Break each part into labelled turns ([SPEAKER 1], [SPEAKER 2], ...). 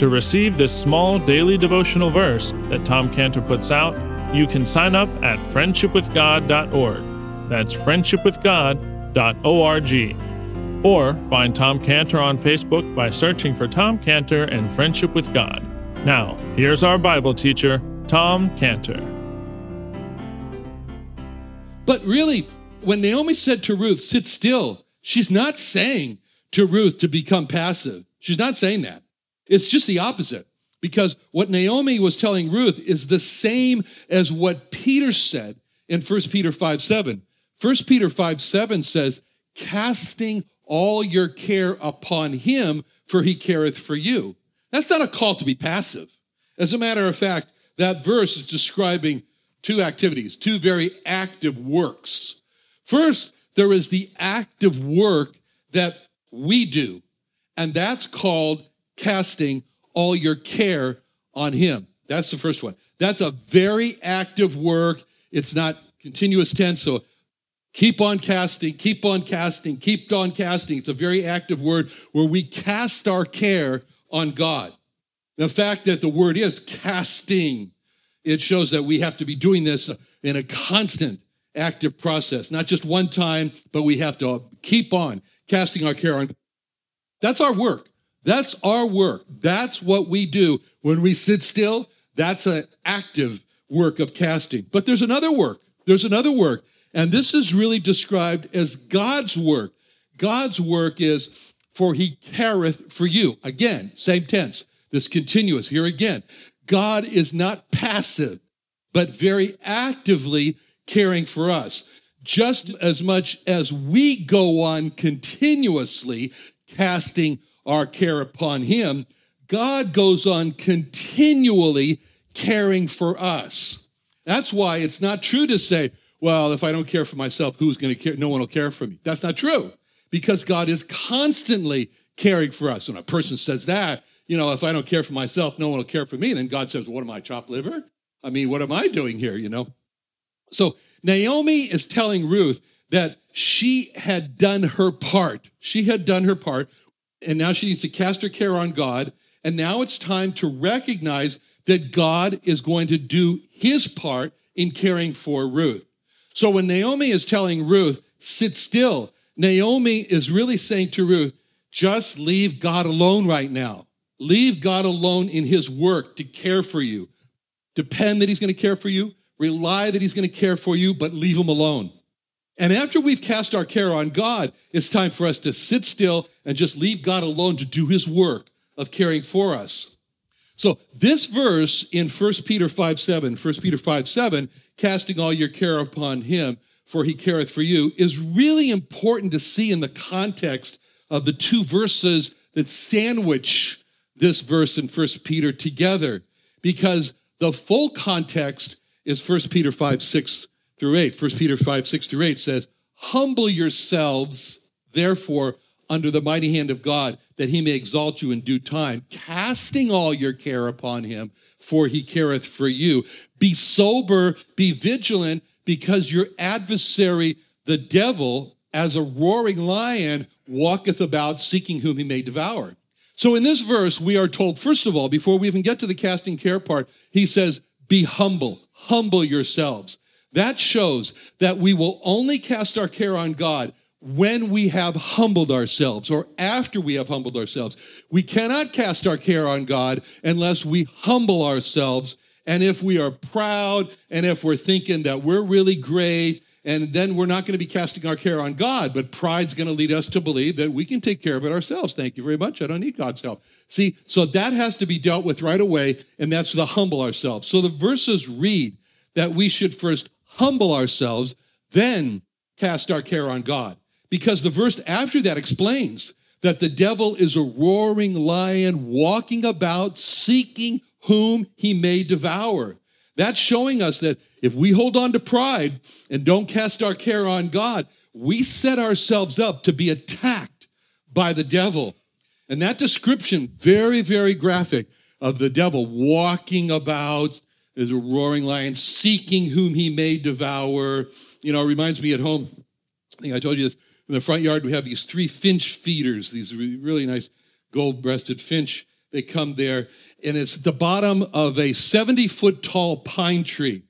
[SPEAKER 1] To receive this small daily devotional verse that Tom Cantor puts out, you can sign up at friendshipwithgod.org. That's friendshipwithgod.org. Or find Tom Cantor on Facebook by searching for Tom Cantor and Friendship with God. Now, here's our Bible teacher, Tom Cantor.
[SPEAKER 2] But really, when Naomi said to Ruth, sit still, she's not saying to Ruth to become passive. She's not saying that. It's just the opposite because what Naomi was telling Ruth is the same as what Peter said in 1 Peter 5 7. 1 Peter 5 7 says, casting all your care upon him, for he careth for you. That's not a call to be passive. As a matter of fact, that verse is describing two activities, two very active works. First, there is the active work that we do, and that's called casting all your care on him. That's the first one. That's a very active work. It's not continuous tense. So keep on casting, keep on casting, keep on casting. It's a very active word where we cast our care on God. The fact that the word is casting, it shows that we have to be doing this in a constant active process, not just one time, but we have to keep on casting our care on. That's our work. That's our work. That's what we do when we sit still. That's an active work of casting. But there's another work. There's another work. And this is really described as God's work. God's work is for he careth for you. Again, same tense. This continuous here again. God is not passive, but very actively caring for us. Just as much as we go on continuously casting our care upon him, God goes on continually caring for us. That's why it's not true to say, well, if I don't care for myself, who's going to care? No one will care for me. That's not true because God is constantly caring for us. When a person says that, you know, if I don't care for myself, no one will care for me. Then God says, what am I, chopped liver? I mean, what am I doing here, you know? So Naomi is telling Ruth that she had done her part. She had done her part and now she needs to cast her care on God. And now it's time to recognize that God is going to do his part in caring for Ruth. So when Naomi is telling Ruth, sit still, Naomi is really saying to Ruth, just leave God alone right now. Leave God alone in his work to care for you. Depend that he's going to care for you. Rely that he's going to care for you, but leave him alone. And after we've cast our care on God, it's time for us to sit still and just leave God alone to do his work of caring for us. So this verse in 1 Peter 5 7, 1 Peter 5 7, casting all your care upon him, for he careth for you, is really important to see in the context of the two verses that sandwich this verse in 1 Peter together, because the full context is 1 Peter 5 6 through 8. 1 Peter 5, 6 through 8 says, Humble yourselves, therefore, under the mighty hand of God, that he may exalt you in due time, casting all your care upon him, for he careth for you. Be sober, be vigilant, because your adversary, the devil, as a roaring lion, walketh about seeking whom he may devour. So in this verse, we are told, first of all, before we even get to the casting care part, he says, Be humble, humble yourselves. That shows that we will only cast our care on God when we have humbled ourselves or after we have humbled ourselves. We cannot cast our care on God unless we humble ourselves. And if we are proud and if we're thinking that we're really great, and then we're not going to be casting our care on God, but pride's going to lead us to believe that we can take care of it ourselves. Thank you very much. I don't need God's help. See, so that has to be dealt with right away, and that's the humble ourselves. So the verses read that we should first humble ourselves, then cast our care on God. Because the verse after that explains that the devil is a roaring lion walking about seeking whom he may devour. That's showing us that if we hold on to pride and don't cast our care on God, we set ourselves up to be attacked by the devil. And that description, very, very graphic, of the devil walking about as a roaring lion, seeking whom he may devour. You know, it reminds me at home, I think I told you this, in the front yard, we have these three finch feeders, these really nice gold breasted finch. They come there, and it's the bottom of a 70 foot tall pine tree.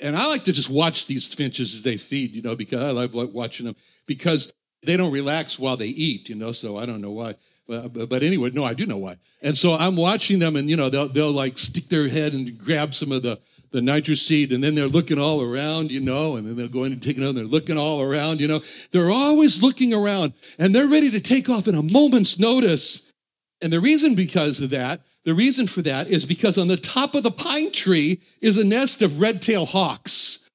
[SPEAKER 2] And I like to just watch these finches as they feed, you know, because I love watching them because they don't relax while they eat, you know, so I don't know why. But, but anyway, no, I do know why. And so I'm watching them, and, you know, they'll, they'll like stick their head and grab some of the the nyjer seed, and then they're looking all around, you know, and then they'll go in and take another, they're looking all around, you know. They're always looking around, and they're ready to take off in a moment's notice. And the reason because of that, the reason for that is because on the top of the pine tree is a nest of red-tailed hawks.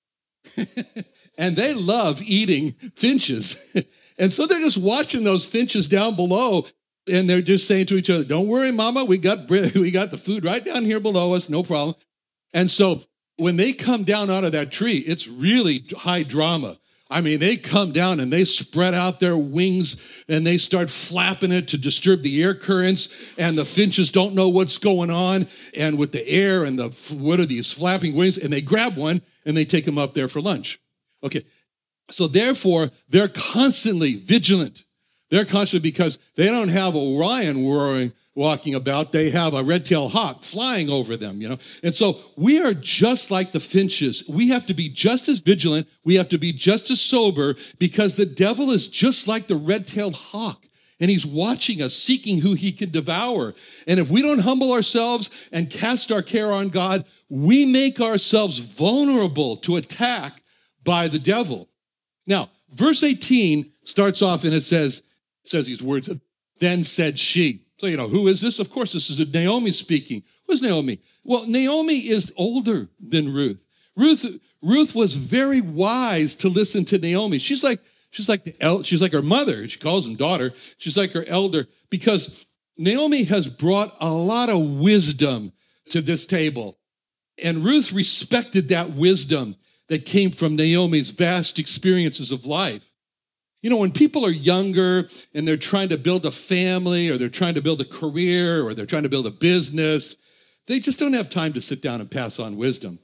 [SPEAKER 2] and they love eating finches. and so they're just watching those finches down below and they're just saying to each other, "Don't worry, mama, we got we got the food right down here below us, no problem." And so when they come down out of that tree, it's really high drama. I mean, they come down and they spread out their wings and they start flapping it to disturb the air currents, and the finches don't know what's going on. And with the air and the what are these flapping wings? And they grab one and they take them up there for lunch. Okay, so therefore they're constantly vigilant. They're constantly because they don't have a lion roaring walking about, they have a red-tailed hawk flying over them, you know. And so we are just like the finches. We have to be just as vigilant. We have to be just as sober because the devil is just like the red-tailed hawk. And he's watching us, seeking who he can devour. And if we don't humble ourselves and cast our care on God, we make ourselves vulnerable to attack by the devil. Now, verse 18 starts off and it says, says these words, then said she. So, you know, who is this? Of course, this is Naomi speaking. Who's Naomi? Well, Naomi is older than Ruth. Ruth, Ruth was very wise to listen to Naomi. She's like, she's like the el- she's like her mother. She calls him daughter. She's like her elder because Naomi has brought a lot of wisdom to this table. And Ruth respected that wisdom that came from Naomi's vast experiences of life. You know, when people are younger and they're trying to build a family or they're trying to build a career or they're trying to build a business, they just don't have time to sit down and pass on wisdom.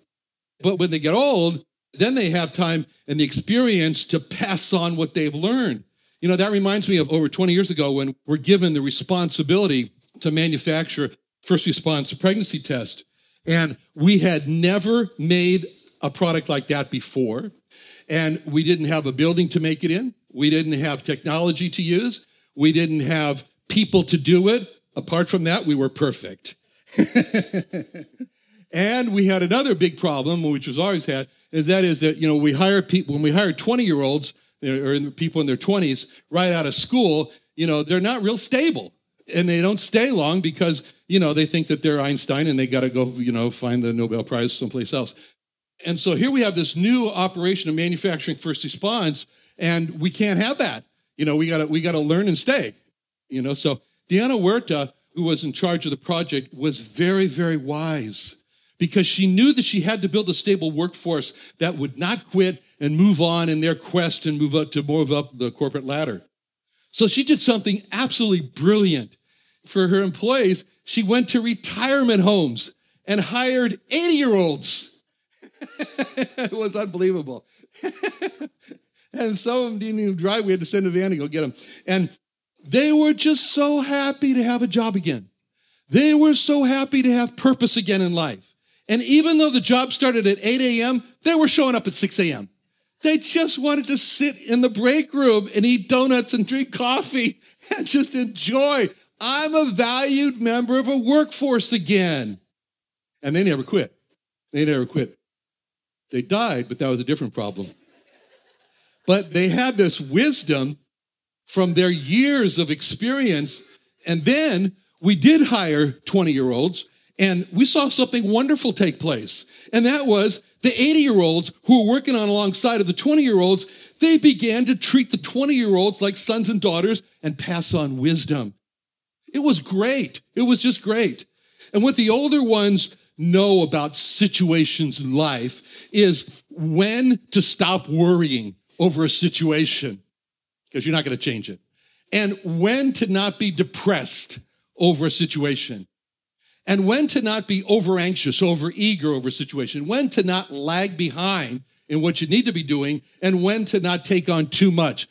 [SPEAKER 2] But when they get old, then they have time and the experience to pass on what they've learned. You know, that reminds me of over 20 years ago when we're given the responsibility to manufacture first response pregnancy test. And we had never made a product like that before. And we didn't have a building to make it in. We didn't have technology to use. We didn't have people to do it. Apart from that, we were perfect. and we had another big problem, which was always had, is that is that, you know, we hire people, when we hire 20 year olds or people in their 20s right out of school, you know, they're not real stable and they don't stay long because, you know, they think that they're Einstein and they got to go, you know, find the Nobel Prize someplace else. And so here we have this new operation of manufacturing first response and we can't have that. You know, we gotta we gotta learn and stay. You know, so Diana Huerta, who was in charge of the project, was very, very wise because she knew that she had to build a stable workforce that would not quit and move on in their quest and move up to move up the corporate ladder. So she did something absolutely brilliant for her employees. She went to retirement homes and hired 80 year olds. it was unbelievable. And some of them didn't even drive. We had to send a van to go get them. And they were just so happy to have a job again. They were so happy to have purpose again in life. And even though the job started at 8 a.m., they were showing up at 6 a.m. They just wanted to sit in the break room and eat donuts and drink coffee and just enjoy. I'm a valued member of a workforce again. And they never quit. They never quit. They died, but that was a different problem. But they had this wisdom from their years of experience. And then we did hire 20 year olds and we saw something wonderful take place. And that was the 80 year olds who were working on alongside of the 20 year olds, they began to treat the 20 year olds like sons and daughters and pass on wisdom. It was great. It was just great. And what the older ones know about situations in life is when to stop worrying over a situation because you're not going to change it. And when to not be depressed over a situation. And when to not be over anxious, over eager over a situation. When to not lag behind in what you need to be doing and when to not take on too much.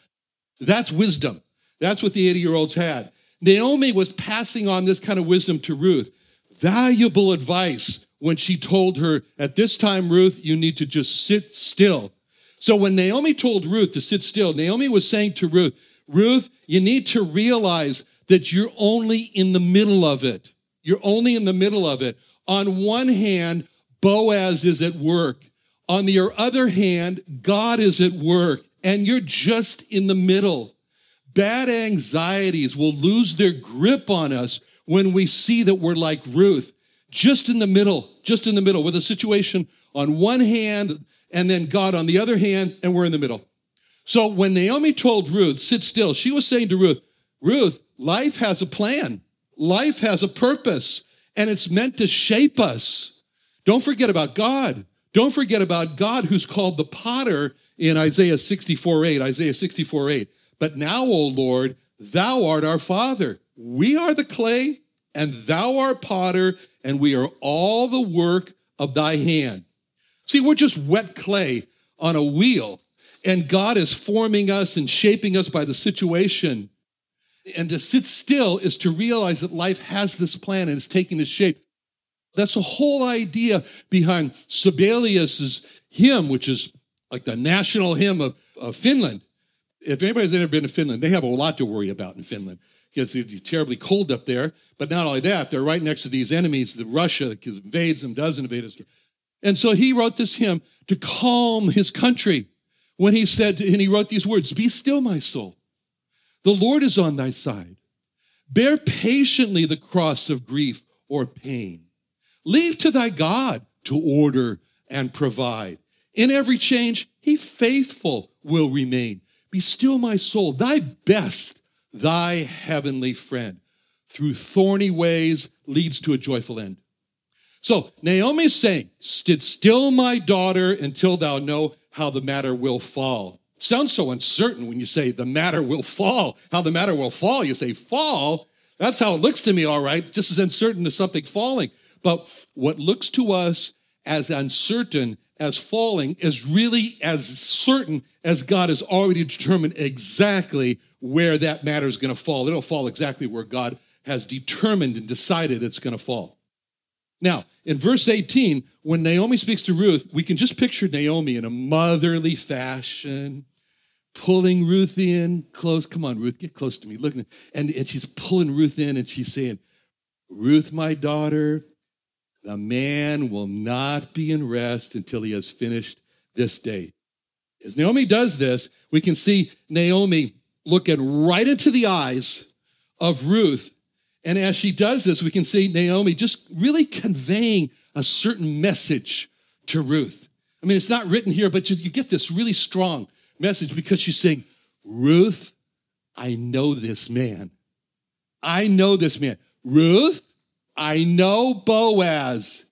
[SPEAKER 2] That's wisdom. That's what the 80 year olds had. Naomi was passing on this kind of wisdom to Ruth. Valuable advice when she told her, at this time, Ruth, you need to just sit still so when Naomi told Ruth to sit still, Naomi was saying to Ruth, Ruth, you need to realize that you're only in the middle of it. You're only in the middle of it. On one hand, Boaz is at work. On the other hand, God is at work, and you're just in the middle. Bad anxieties will lose their grip on us when we see that we're like Ruth, just in the middle, just in the middle, with a situation on one hand and then God on the other hand, and we're in the middle. So when Naomi told Ruth, sit still, she was saying to Ruth, Ruth, life has a plan, life has a purpose, and it's meant to shape us. Don't forget about God. Don't forget about God who's called the potter in Isaiah 64 8. Isaiah 64 8. But now, O Lord, thou art our father. We are the clay, and thou art potter, and we are all the work of thy hand. See, we're just wet clay on a wheel, and God is forming us and shaping us by the situation. And to sit still is to realize that life has this plan and it's taking this shape. That's the whole idea behind Sibelius's hymn, which is like the national hymn of, of Finland. If anybody's ever been to Finland, they have a lot to worry about in Finland. Because it's terribly cold up there. But not only that, they're right next to these enemies, the Russia that invades them, does invade us. And so he wrote this hymn to calm his country when he said, and he wrote these words Be still, my soul. The Lord is on thy side. Bear patiently the cross of grief or pain. Leave to thy God to order and provide. In every change, he faithful will remain. Be still, my soul, thy best, thy heavenly friend. Through thorny ways leads to a joyful end. So Naomi is saying, Sit still, my daughter, until thou know how the matter will fall. Sounds so uncertain when you say the matter will fall. How the matter will fall. You say fall. That's how it looks to me, all right, just as uncertain as something falling. But what looks to us as uncertain as falling is really as certain as God has already determined exactly where that matter is going to fall. It'll fall exactly where God has determined and decided it's going to fall. Now, in verse 18, when Naomi speaks to Ruth, we can just picture Naomi in a motherly fashion, pulling Ruth in close. Come on, Ruth, get close to me. Look, and, and she's pulling Ruth in and she's saying, Ruth, my daughter, the man will not be in rest until he has finished this day. As Naomi does this, we can see Naomi looking right into the eyes of Ruth and as she does this, we can see Naomi just really conveying a certain message to Ruth. I mean, it's not written here, but you, get this really strong message because she's saying, Ruth, I know this man. I know this man. Ruth, I know Boaz.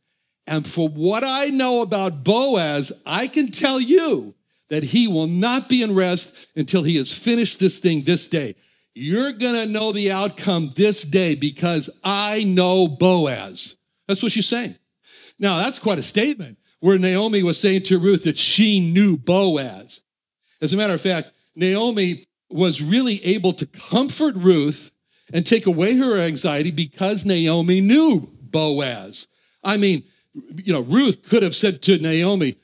[SPEAKER 2] And for what I know about Boaz, I can tell you that he will not be in rest until he has finished this thing this day. You're going to know the outcome this day because I know Boaz. That's what she's saying. Now, that's quite a statement where Naomi was saying to Ruth that she knew Boaz. As a matter of fact, Naomi was really able to comfort Ruth and take away her anxiety because Naomi knew Boaz. I mean, you know, Ruth could have said to Naomi,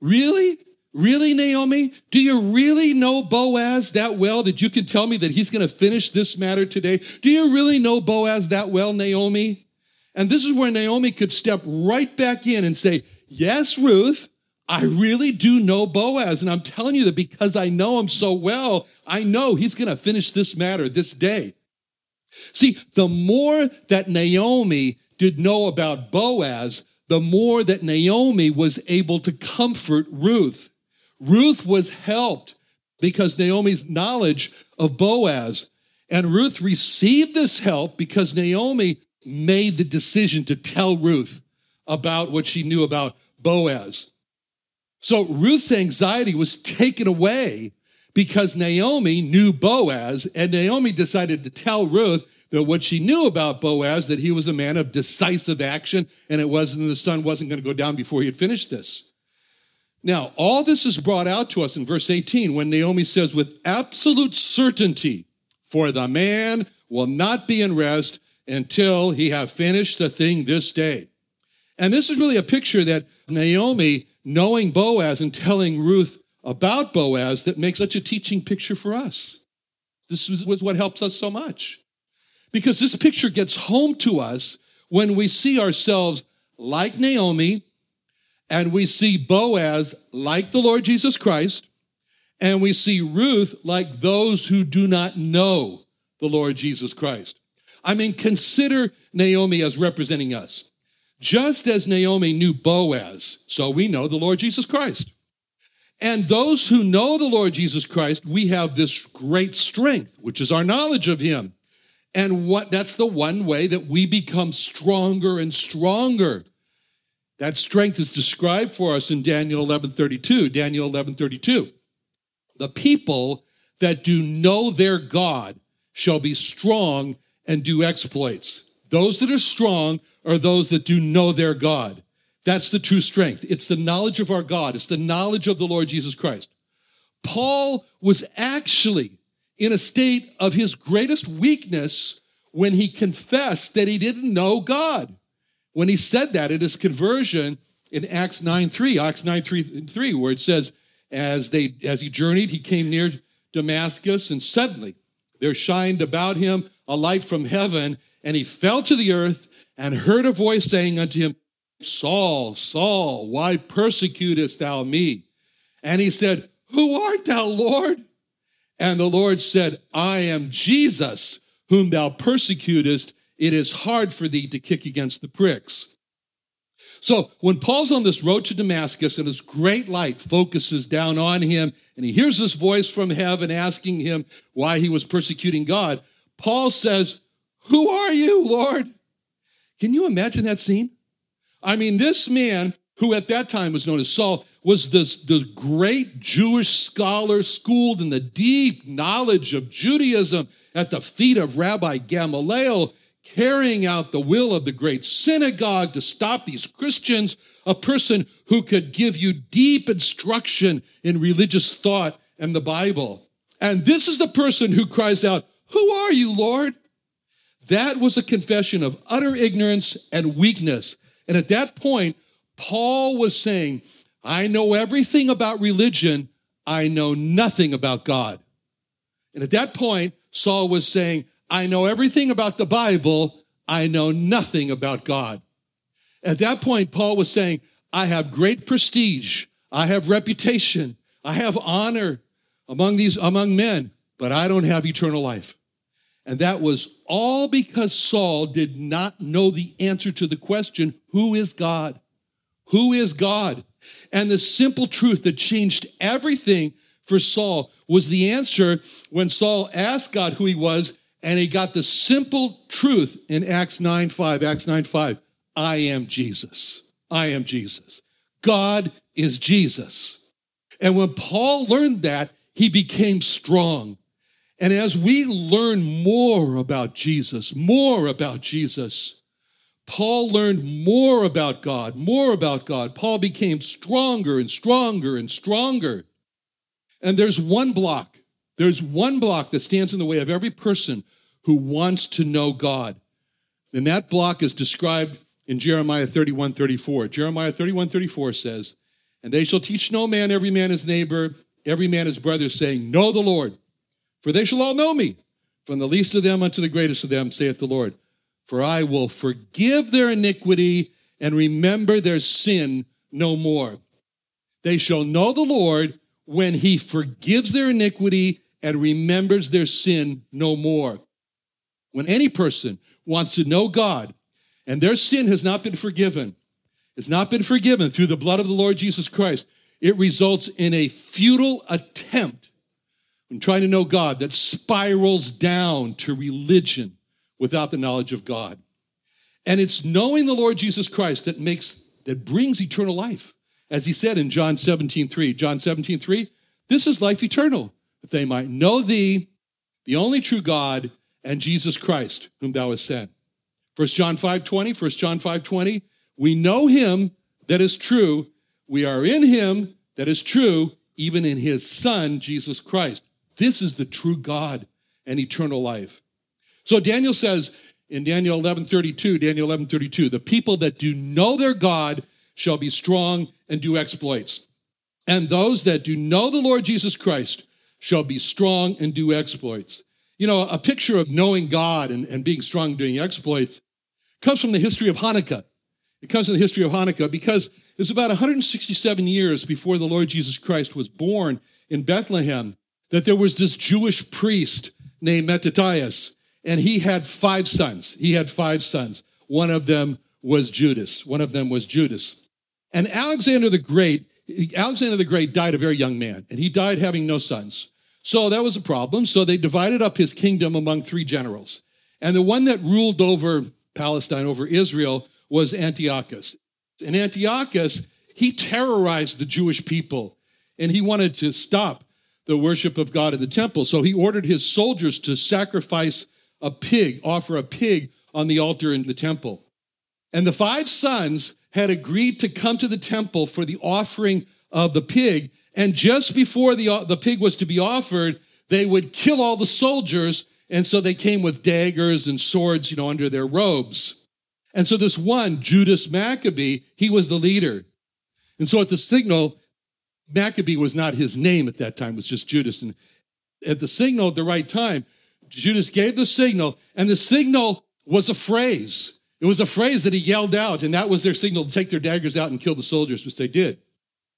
[SPEAKER 2] Really? Really, Naomi? Do you really know Boaz that well that you can tell me that he's going to finish this matter today? Do you really know Boaz that well, Naomi? And this is where Naomi could step right back in and say, Yes, Ruth, I really do know Boaz. And I'm telling you that because I know him so well, I know he's going to finish this matter this day. See, the more that Naomi did know about Boaz, the more that Naomi was able to comfort Ruth. Ruth was helped because Naomi's knowledge of Boaz. And Ruth received this help because Naomi made the decision to tell Ruth about what she knew about Boaz. So Ruth's anxiety was taken away because Naomi knew Boaz, and Naomi decided to tell Ruth that what she knew about Boaz, that he was a man of decisive action, and it wasn't the sun wasn't going to go down before he had finished this. Now, all this is brought out to us in verse 18 when Naomi says, with absolute certainty, for the man will not be in rest until he have finished the thing this day. And this is really a picture that Naomi, knowing Boaz and telling Ruth about Boaz, that makes such a teaching picture for us. This was what helps us so much. Because this picture gets home to us when we see ourselves like Naomi and we see Boaz like the Lord Jesus Christ, and we see Ruth like those who do not know the Lord Jesus Christ. I mean, consider Naomi as representing us. Just as Naomi knew Boaz, so we know the Lord Jesus Christ. And those who know the Lord Jesus Christ, we have this great strength, which is our knowledge of him. And what that's the one way that we become stronger and stronger that strength is described for us in Daniel 11:32. Daniel 11:32. The people that do know their God shall be strong and do exploits. Those that are strong are those that do know their God. That's the true strength. It's the knowledge of our God. It's the knowledge of the Lord Jesus Christ. Paul was actually in a state of his greatest weakness when he confessed that he didn't know God when he said that at his conversion in Acts 9 3, Acts 9 3, 3 where it says, as, they, as he journeyed, he came near Damascus, and suddenly there shined about him a light from heaven, and he fell to the earth and heard a voice saying unto him, Saul, Saul, why persecutest thou me? And he said, Who art thou, Lord? And the Lord said, I am Jesus, whom thou persecutest it is hard for thee to kick against the pricks. So when Paul's on this road to Damascus and his great light focuses down on him and he hears this voice from heaven asking him why he was persecuting God, Paul says, Who are you, Lord? Can you imagine that scene? I mean, this man, who at that time was known as Saul, was this, the great Jewish scholar schooled in the deep knowledge of Judaism at the feet of Rabbi Gamaliel carrying out the will of the great synagogue to stop these Christians, a person who could give you deep instruction in religious thought and the Bible. And this is the person who cries out, Who are you, Lord? That was a confession of utter ignorance and weakness. And at that point, Paul was saying, I know everything about religion, I know nothing about God. And at that point, Saul was saying, I know everything about the Bible. I know nothing about God. At that point, Paul was saying, I have great prestige. I have reputation. I have honor among these, among men, but I don't have eternal life. And that was all because Saul did not know the answer to the question, who is God? Who is God? And the simple truth that changed everything for Saul was the answer when Saul asked God who he was and he got the simple truth in Acts 9 5. Acts 9 5. I am Jesus. I am Jesus. God is Jesus. And when Paul learned that, he became strong. And as we learn more about Jesus, more about Jesus, Paul learned more about God, more about God. Paul became stronger and stronger and stronger. And there's one block. There's one block that stands in the way of every person who wants to know God. And that block is described in Jeremiah 31 34. Jeremiah 31 34 says, And they shall teach no man every man his neighbor, every man his brother, saying, Know the Lord, for they shall all know me, from the least of them unto the greatest of them, saith the Lord. For I will forgive their iniquity and remember their sin no more. They shall know the Lord when he forgives their iniquity and remembers their sin no more. When any person wants to know God and their sin has not been forgiven, has not been forgiven through the blood of the Lord Jesus Christ, it results in a futile attempt in trying to know God that spirals down to religion without the knowledge of God. And it's knowing the Lord Jesus Christ that makes that brings eternal life. As he said in John 17, 3, John 17, 3, this is life eternal, that they might know thee, the only true God, and Jesus Christ, whom thou hast sent. 1 John 5, 20, 1 John 5, 20, we know him that is true. We are in him that is true, even in his son, Jesus Christ. This is the true God and eternal life. So Daniel says in Daniel 11:32, Daniel 11:32, the people that do know their God shall be strong and do exploits. And those that do know the Lord Jesus Christ shall be strong and do exploits. You know, a picture of knowing God and, and being strong doing exploits comes from the history of Hanukkah. It comes from the history of Hanukkah because it was about 167 years before the Lord Jesus Christ was born in Bethlehem that there was this Jewish priest named Mattathias, and he had five sons. He had five sons. One of them was Judas. One of them was Judas. And Alexander the Great, Alexander the Great died a very young man, and he died having no sons. So that was a problem. So they divided up his kingdom among three generals. And the one that ruled over Palestine, over Israel, was Antiochus. And Antiochus, he terrorized the Jewish people, and he wanted to stop the worship of God in the temple. So he ordered his soldiers to sacrifice a pig, offer a pig on the altar in the temple. And the five sons had agreed to come to the temple for the offering of the pig. And just before the, uh, the pig was to be offered, they would kill all the soldiers. And so they came with daggers and swords, you know, under their robes. And so this one, Judas Maccabee, he was the leader. And so at the signal, Maccabee was not his name at that time, it was just Judas. And at the signal at the right time, Judas gave the signal, and the signal was a phrase. It was a phrase that he yelled out, and that was their signal to take their daggers out and kill the soldiers, which they did.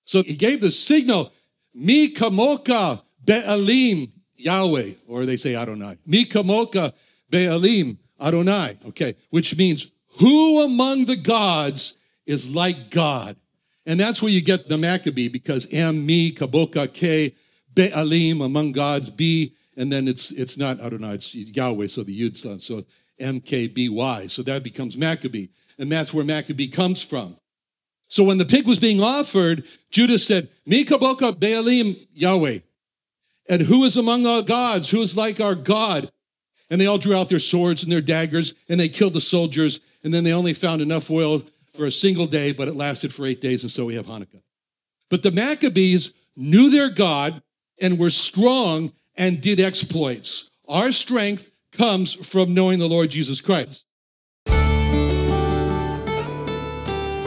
[SPEAKER 2] So he gave the signal, Mi kamoka be'alim Yahweh, or they say Adonai. Mi kamoka be'alim Adonai, okay, which means who among the gods is like God? And that's where you get the Maccabee because M, me, Kaboka, K, Be'alim, among gods, B, and then it's it's not Adonai, it's Yahweh, so the Yud son, so M, K, B, Y. So that becomes Maccabee. And that's where Maccabee comes from. So when the pig was being offered, Judas said, Mi Kaboka, Be'alim, Yahweh. And who is among our gods? Who is like our God? And they all drew out their swords and their daggers and they killed the soldiers. And then they only found enough oil for a single day, but it lasted for eight days, and so we have Hanukkah. But the Maccabees knew their God and were strong and did exploits. Our strength comes from knowing the Lord Jesus Christ.